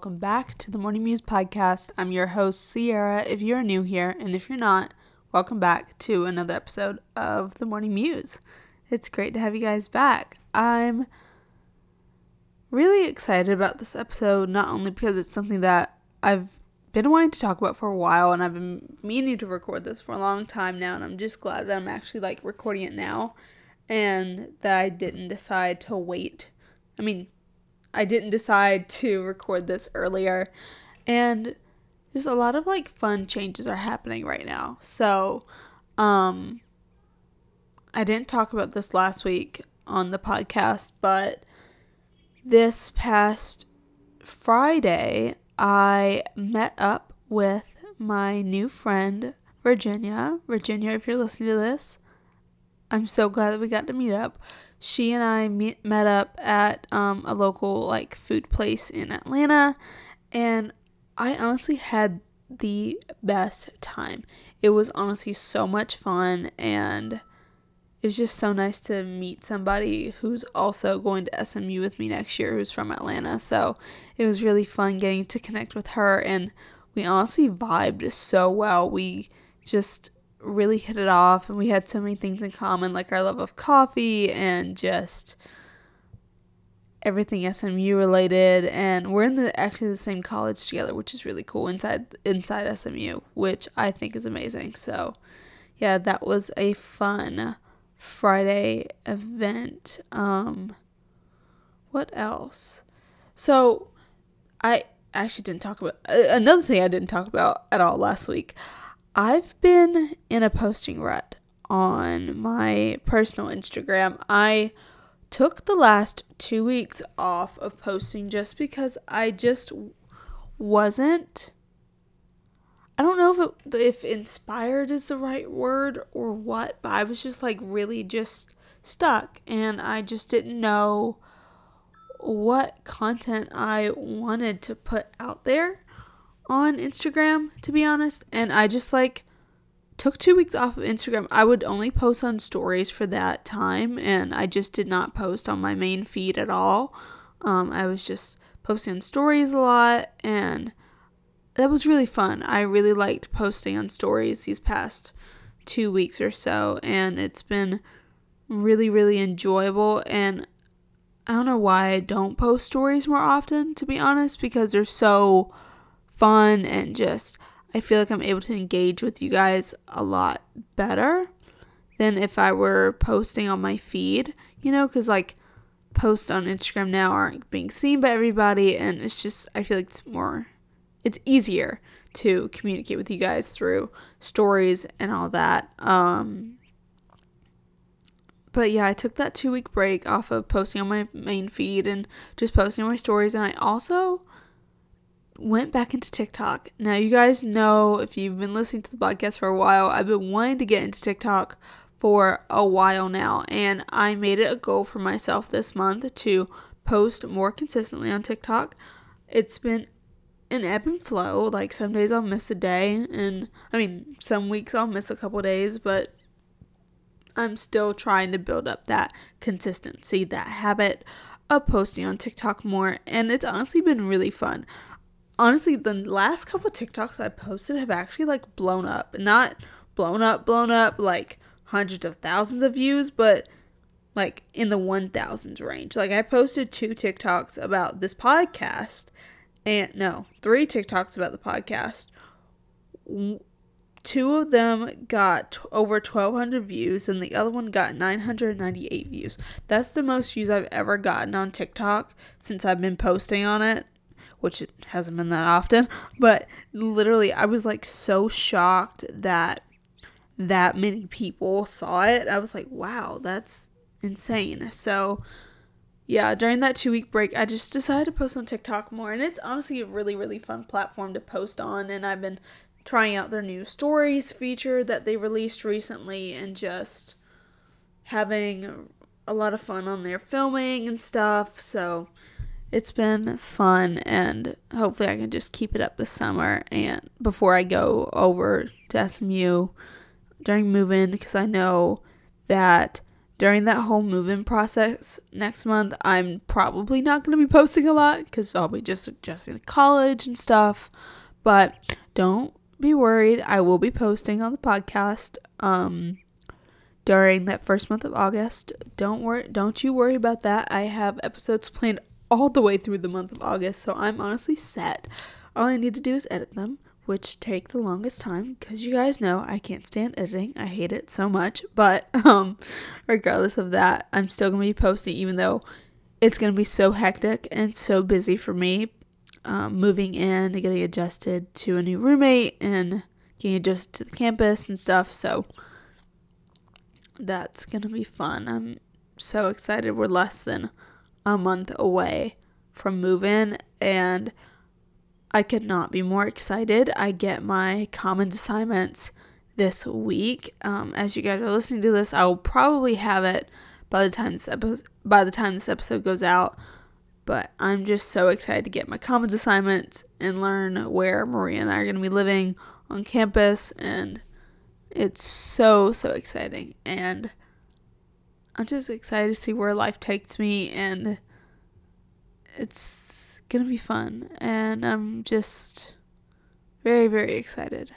Welcome back to the Morning Muse podcast. I'm your host, Sierra. If you're new here, and if you're not, welcome back to another episode of the Morning Muse. It's great to have you guys back. I'm really excited about this episode, not only because it's something that I've been wanting to talk about for a while, and I've been meaning to record this for a long time now, and I'm just glad that I'm actually like recording it now and that I didn't decide to wait. I mean, I didn't decide to record this earlier. And there's a lot of like fun changes are happening right now. So, um I didn't talk about this last week on the podcast, but this past Friday, I met up with my new friend, Virginia. Virginia, if you're listening to this, I'm so glad that we got to meet up she and I meet, met up at um, a local like food place in Atlanta, and I honestly had the best time. It was honestly so much fun, and it was just so nice to meet somebody who's also going to SMU with me next year, who's from Atlanta. So it was really fun getting to connect with her, and we honestly vibed so well. We just really hit it off and we had so many things in common like our love of coffee and just everything SMU related. And we're in the actually the same college together which is really cool inside inside SMU which I think is amazing. So yeah that was a fun Friday event. Um what else? So I actually didn't talk about another thing I didn't talk about at all last week I've been in a posting rut on my personal Instagram. I took the last two weeks off of posting just because I just wasn't. I don't know if it, if inspired is the right word or what, but I was just like really just stuck and I just didn't know what content I wanted to put out there on Instagram, to be honest. And I just like took two weeks off of Instagram. I would only post on stories for that time, and I just did not post on my main feed at all. Um, I was just posting on stories a lot, and that was really fun. I really liked posting on stories these past two weeks or so, and it's been really, really enjoyable. And I don't know why I don't post stories more often, to be honest, because they're so fun and just I feel like I'm able to engage with you guys a lot better than if I were posting on my feed, you know, cuz like posts on Instagram now aren't being seen by everybody and it's just I feel like it's more it's easier to communicate with you guys through stories and all that. Um but yeah, I took that 2 week break off of posting on my main feed and just posting on my stories and I also went back into TikTok. Now, you guys know if you've been listening to the podcast for a while, I've been wanting to get into TikTok for a while now, and I made it a goal for myself this month to post more consistently on TikTok. It's been an ebb and flow. Like some days I'll miss a day, and I mean, some weeks I'll miss a couple days, but I'm still trying to build up that consistency, that habit of posting on TikTok more, and it's honestly been really fun honestly, the last couple TikToks I posted have actually like blown up. Not blown up, blown up like hundreds of thousands of views, but like in the 1000s range. Like I posted two TikToks about this podcast and no, three TikToks about the podcast. Two of them got t- over 1200 views and the other one got 998 views. That's the most views I've ever gotten on TikTok since I've been posting on it which it hasn't been that often, but literally I was like so shocked that that many people saw it. I was like, wow, that's insane. So, yeah, during that two week break, I just decided to post on TikTok more, and it's honestly a really, really fun platform to post on. And I've been trying out their new stories feature that they released recently and just having a lot of fun on their filming and stuff. So, it's been fun and hopefully I can just keep it up this summer and before I go over to SMU during move in because I know that during that whole move-in process next month, I'm probably not going to be posting a lot because I'll be just adjusting to college and stuff. But don't be worried. I will be posting on the podcast um, during that first month of August. Don't worry. Don't you worry about that. I have episodes planned all the way through the month of August, so I'm honestly set. All I need to do is edit them which take the longest time because you guys know I can't stand editing. I hate it so much. But um, regardless of that, I'm still gonna be posting, even though it's gonna be so hectic and so busy for me. Um, moving in, getting adjusted to a new roommate, and getting adjusted to the campus and stuff. So that's gonna be fun. I'm so excited. We're less than a month away from move in, and I could not be more excited. I get my commons assignments this week. Um, as you guys are listening to this, I will probably have it by the time this episode by the time this episode goes out. But I'm just so excited to get my commons assignments and learn where Maria and I are going to be living on campus, and it's so so exciting. And I'm just excited to see where life takes me, and it's gonna be fun, and I'm just very, very excited.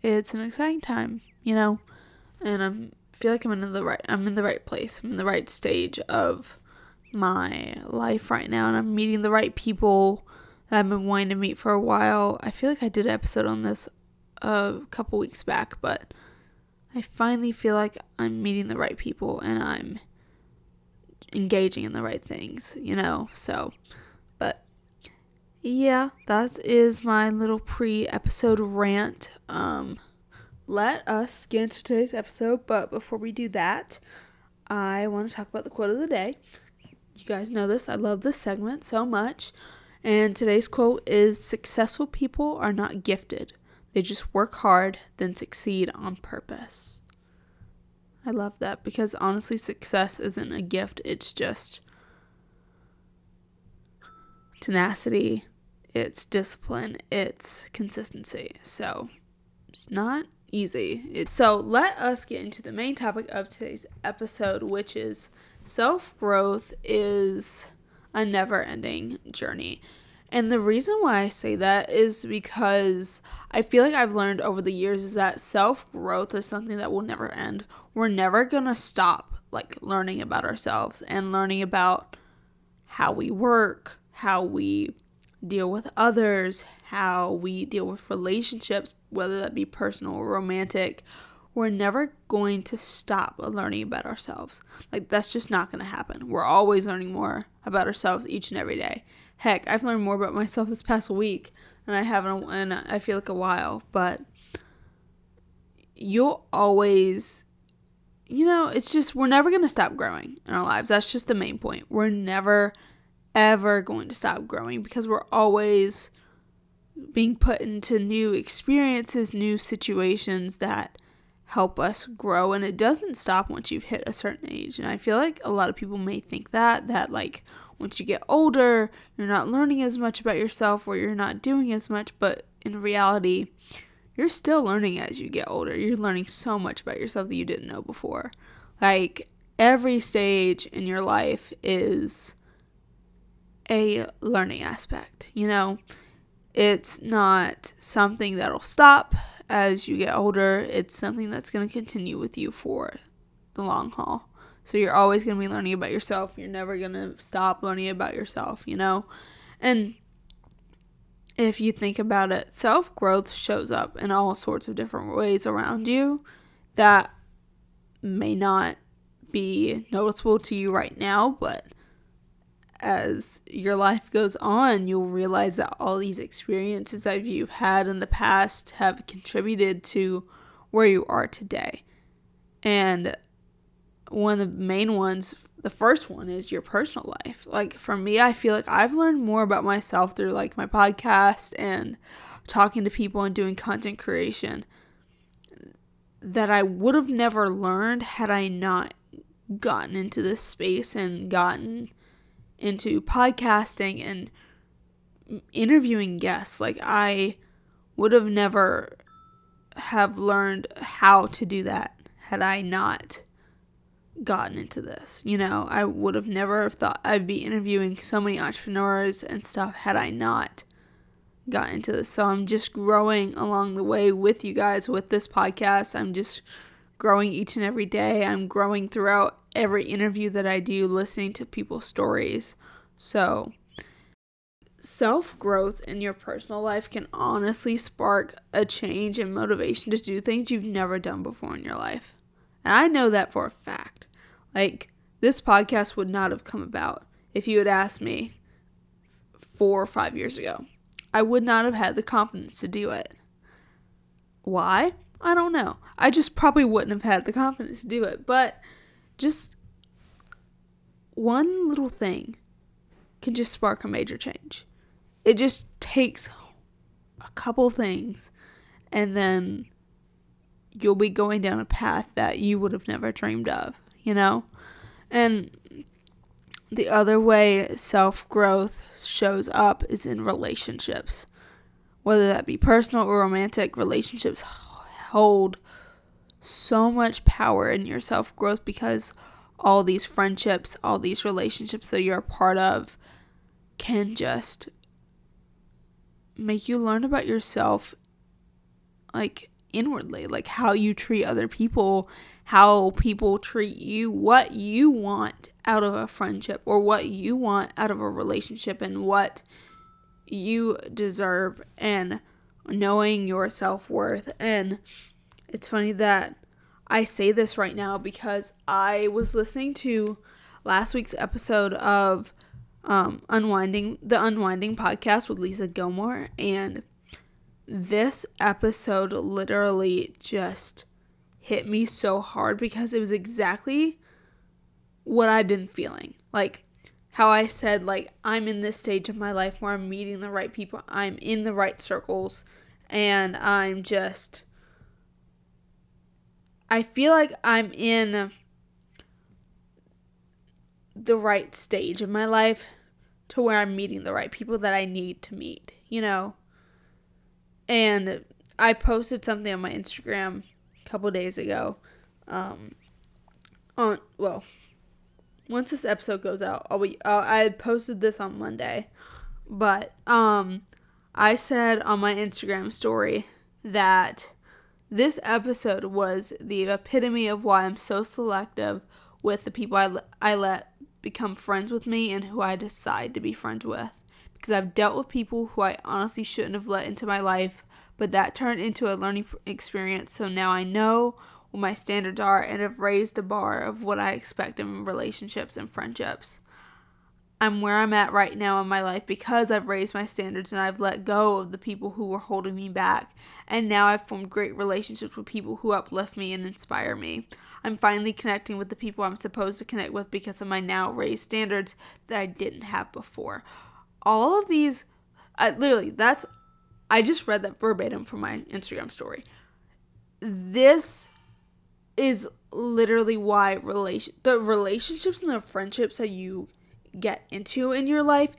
It's an exciting time, you know, and I'm feel like I'm in the right I'm in the right place. I'm in the right stage of my life right now, and I'm meeting the right people that I've been wanting to meet for a while. I feel like I did an episode on this a couple weeks back, but I finally feel like I'm meeting the right people and I'm engaging in the right things, you know. So, but yeah, that is my little pre episode rant. Um, let us get into today's episode, but before we do that, I want to talk about the quote of the day. You guys know this, I love this segment so much. And today's quote is Successful people are not gifted, they just work hard, then succeed on purpose. I love that because honestly, success isn't a gift, it's just tenacity, it's discipline, it's consistency. So it's not easy. It's, so let us get into the main topic of today's episode, which is self growth is a never ending journey. And the reason why I say that is because I feel like I've learned over the years is that self growth is something that will never end. We're never gonna stop like learning about ourselves and learning about how we work, how we deal with others, how we deal with relationships, whether that be personal or romantic, we're never going to stop learning about ourselves. Like, that's just not going to happen. We're always learning more about ourselves each and every day. Heck, I've learned more about myself this past week than I have in, in I feel like a while, but you'll always you know, it's just we're never going to stop growing in our lives. That's just the main point. We're never ever going to stop growing because we're always being put into new experiences, new situations that help us grow and it doesn't stop once you've hit a certain age. And I feel like a lot of people may think that that like once you get older, you're not learning as much about yourself or you're not doing as much, but in reality, you're still learning as you get older. You're learning so much about yourself that you didn't know before. Like every stage in your life is a learning aspect. You know, it's not something that'll stop as you get older, it's something that's going to continue with you for the long haul. So you're always going to be learning about yourself. You're never going to stop learning about yourself, you know? And if you think about it, self growth shows up in all sorts of different ways around you that may not be noticeable to you right now, but as your life goes on, you'll realize that all these experiences that you've had in the past have contributed to where you are today. And one of the main ones, the first one is your personal life. Like for me, I feel like I've learned more about myself through like my podcast and talking to people and doing content creation that I would have never learned had I not gotten into this space and gotten into podcasting and interviewing guests. Like I would have never have learned how to do that had I not gotten into this. You know, I would have never thought I'd be interviewing so many entrepreneurs and stuff had I not got into this. So I'm just growing along the way with you guys with this podcast. I'm just growing each and every day. I'm growing throughout every interview that I do, listening to people's stories. So, self growth in your personal life can honestly spark a change and motivation to do things you've never done before in your life. And I know that for a fact. Like, this podcast would not have come about if you had asked me four or five years ago. I would not have had the confidence to do it. Why? I don't know. I just probably wouldn't have had the confidence to do it. But just one little thing can just spark a major change. It just takes a couple things and then you'll be going down a path that you would have never dreamed of, you know? And the other way self growth shows up is in relationships. Whether that be personal or romantic, relationships hold so much power in your self growth because all these friendships, all these relationships that you're a part of can just make you learn about yourself like inwardly, like how you treat other people, how people treat you, what you want out of a friendship or what you want out of a relationship and what you deserve and knowing your self-worth. And it's funny that I say this right now because I was listening to last week's episode of um, Unwineding the Unwineding podcast with Lisa Gilmore and this episode literally just hit me so hard because it was exactly what I've been feeling. Like how I said like I'm in this stage of my life where I'm meeting the right people, I'm in the right circles and I'm just I feel like I'm in the right stage of my life to where I'm meeting the right people that I need to meet, you know? And I posted something on my Instagram a couple days ago. Um, on well, once this episode goes out, I'll be. Uh, I posted this on Monday, but um, I said on my Instagram story that this episode was the epitome of why I'm so selective with the people I, I let become friends with me and who I decide to be friends with. Because I've dealt with people who I honestly shouldn't have let into my life, but that turned into a learning experience. So now I know what my standards are and have raised the bar of what I expect in relationships and friendships. I'm where I'm at right now in my life because I've raised my standards and I've let go of the people who were holding me back. And now I've formed great relationships with people who uplift me and inspire me. I'm finally connecting with the people I'm supposed to connect with because of my now raised standards that I didn't have before. All of these, I, literally, that's, I just read that verbatim from my Instagram story. This is literally why relation the relationships and the friendships that you get into in your life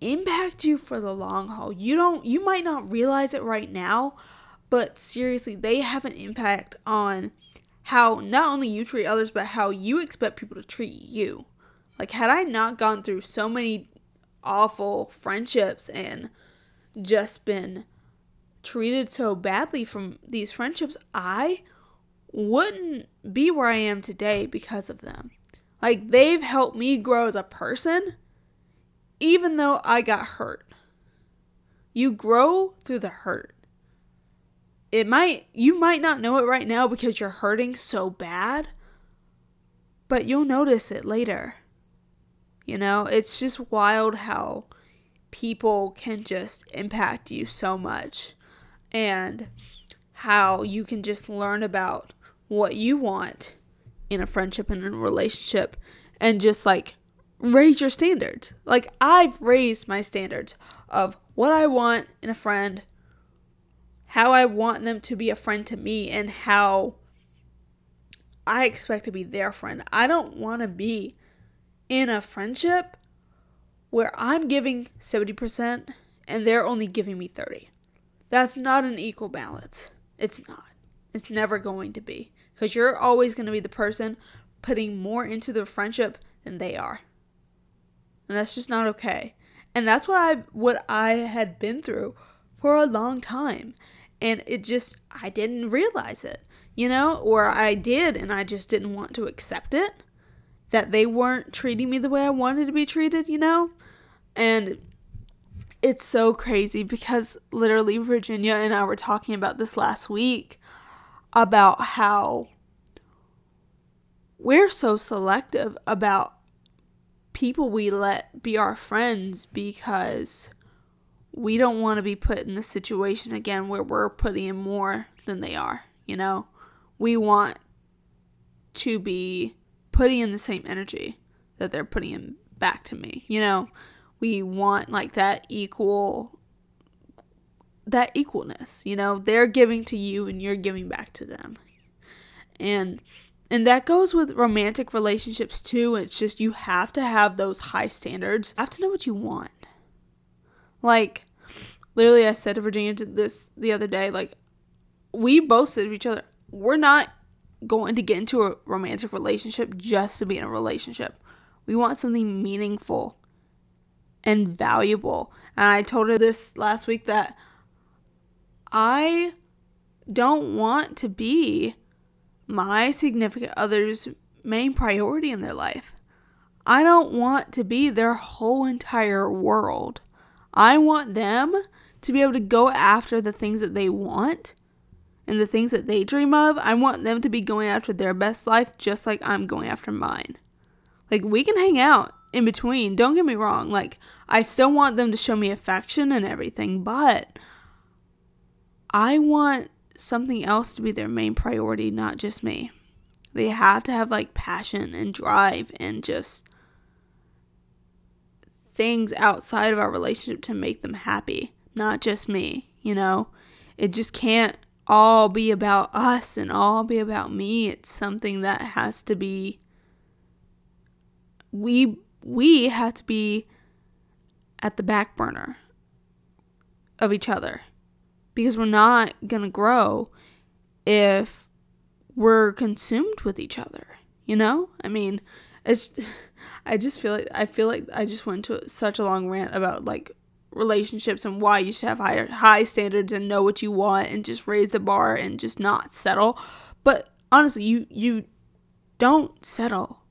impact you for the long haul. You don't you might not realize it right now, but seriously, they have an impact on how not only you treat others but how you expect people to treat you. Like had I not gone through so many awful friendships and just been treated so badly from these friendships, I wouldn't be where I am today because of them. Like they've helped me grow as a person even though I got hurt. You grow through the hurt. It might you might not know it right now because you're hurting so bad, but you'll notice it later. You know, it's just wild how people can just impact you so much and how you can just learn about what you want in a friendship and in a relationship and just like raise your standards. Like I've raised my standards of what I want in a friend, how I want them to be a friend to me, and how I expect to be their friend. I don't want to be in a friendship where I'm giving 70% and they're only giving me 30. That's not an equal balance. It's not. It's never going to be because you're always going to be the person putting more into the friendship than they are. And that's just not okay. And that's what I what I had been through for a long time. And it just I didn't realize it, you know, or I did and I just didn't want to accept it that they weren't treating me the way I wanted to be treated, you know? And it's so crazy because literally Virginia and I were talking about this last week about how we're so selective about people we let be our friends because we don't want to be put in the situation again where we're putting in more than they are, you know? We want to be putting in the same energy that they're putting in back to me, you know? We want like that equal that equalness, you know? They're giving to you and you're giving back to them. And and that goes with romantic relationships too. It's just you have to have those high standards. You have to know what you want. Like, literally, I said to Virginia this the other day. Like, we both said to each other, we're not going to get into a romantic relationship just to be in a relationship. We want something meaningful and valuable. And I told her this last week that I don't want to be my significant other's main priority in their life. I don't want to be their whole entire world. I want them to be able to go after the things that they want and the things that they dream of. I want them to be going after their best life just like I'm going after mine. Like, we can hang out in between. Don't get me wrong. Like, I still want them to show me affection and everything, but I want something else to be their main priority, not just me. They have to have like passion and drive and just things outside of our relationship to make them happy, not just me, you know? It just can't all be about us and all be about me. It's something that has to be we we have to be at the back burner of each other because we're not going to grow if we're consumed with each other you know? I mean it's i just feel like i feel like i just went to such a long rant about like relationships and why you should have higher high standards and know what you want and just raise the bar and just not settle. But honestly you you don't settle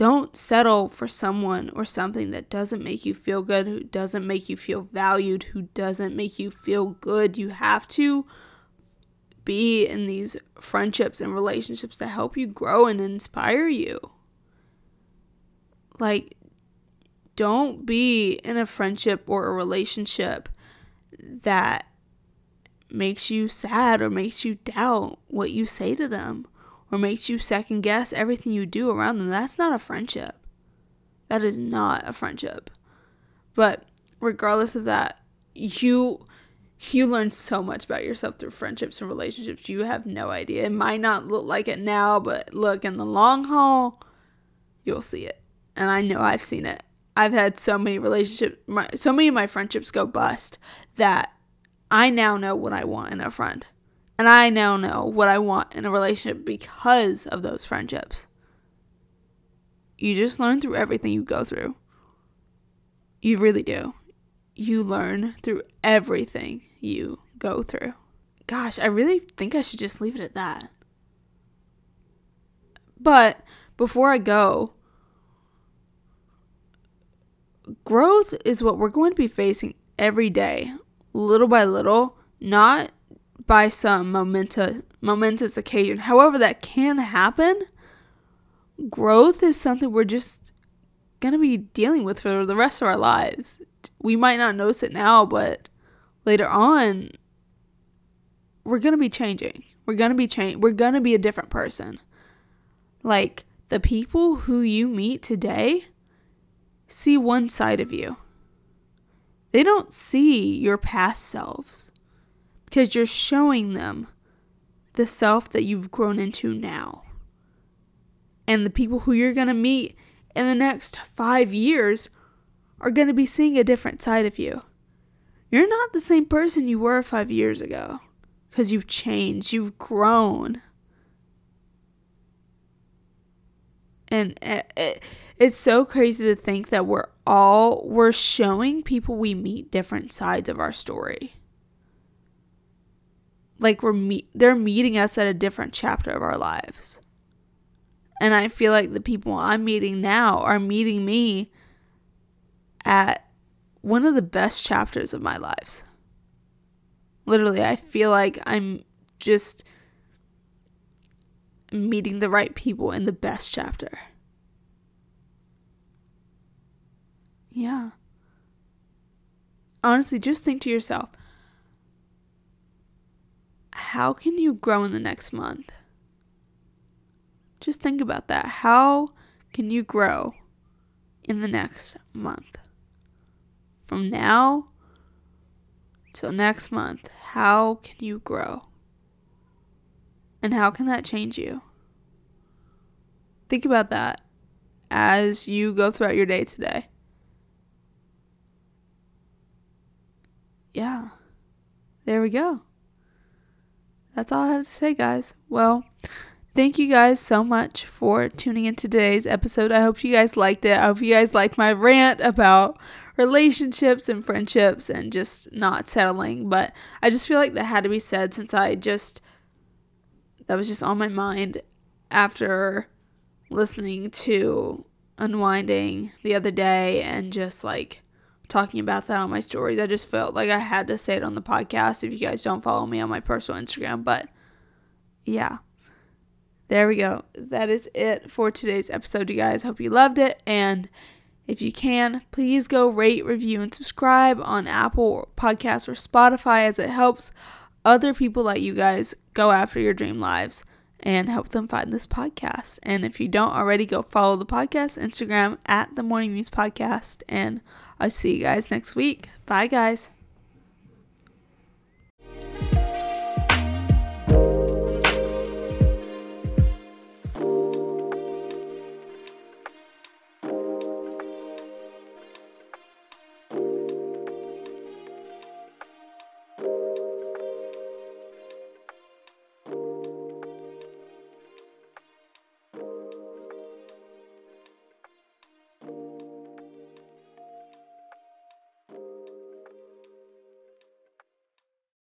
don't settle for someone or something that doesn't make you feel good, who doesn't make you feel valued, who doesn't make you feel good. You have to be in these friendships and relationships that help you grow and inspire you. Like, don't be in a friendship or a relationship that makes you sad or makes you doubt what you say to them or makes you second guess everything you do around them, that's not a friendship. That is not a friendship. But regardless of that, you you learn so much about yourself through friendships and relationships. You have no idea. It might not look like it now, but look in the long haul, you'll see it. And I know I've seen it. I've had so many relationships, my, so many of my friendships go bust that I now know what I want in a friend. And I now know what I want in a relationship because of those friendships. You just learn through everything you go through. You really do. You learn through everything you go through. Gosh, I really think I should just leave it at that. But before I go, growth is what we're going to be facing every day, little by little, not by some momentous momentous occasion. However, that can happen. Growth is something we're just gonna be dealing with for the rest of our lives. We might not notice it now, but later on, we're gonna be changing. We're gonna be change. We're gonna be a different person. Like the people who you meet today see one side of you. They don't see your past selves because you're showing them the self that you've grown into now. And the people who you're going to meet in the next five years are going to be seeing a different side of you. You're not the same person you were five years ago because you've changed, you've grown. And it, it, it's so crazy to think that we're all we're showing people we meet different sides of our story. Like we're meet they're meeting us at a different chapter of our lives. And I feel like the people I'm meeting now are meeting me at one of the best chapters of my lives. Literally, I feel like I'm just meeting the right people in the best chapter. Yeah. Honestly, just think to yourself how can you grow in the next month? Just think about that. How can you grow in the next month? From now till next month, how can you grow? And how can that change you? Think about that as you go throughout your day today. Yeah. There we go. That's all I have to say, guys. Well, thank you guys so much for tuning in today's episode. I hope you guys liked it. I hope you guys liked my rant about relationships and friendships and just not settling. But I just feel like that had to be said since I just, that was just on my mind after listening to Unwineding the other day and just like talking about that on my stories. I just felt like I had to say it on the podcast if you guys don't follow me on my personal Instagram. But yeah, there we go. That is it for today's episode, you guys. Hope you loved it. And if you can, please go rate, review, and subscribe on Apple Podcasts or Spotify as it helps other people like you guys go after your dream lives and help them find this podcast. And if you don't already, go follow the podcast Instagram at the Morning Muse Podcast and I'll see you guys next week. Bye, guys.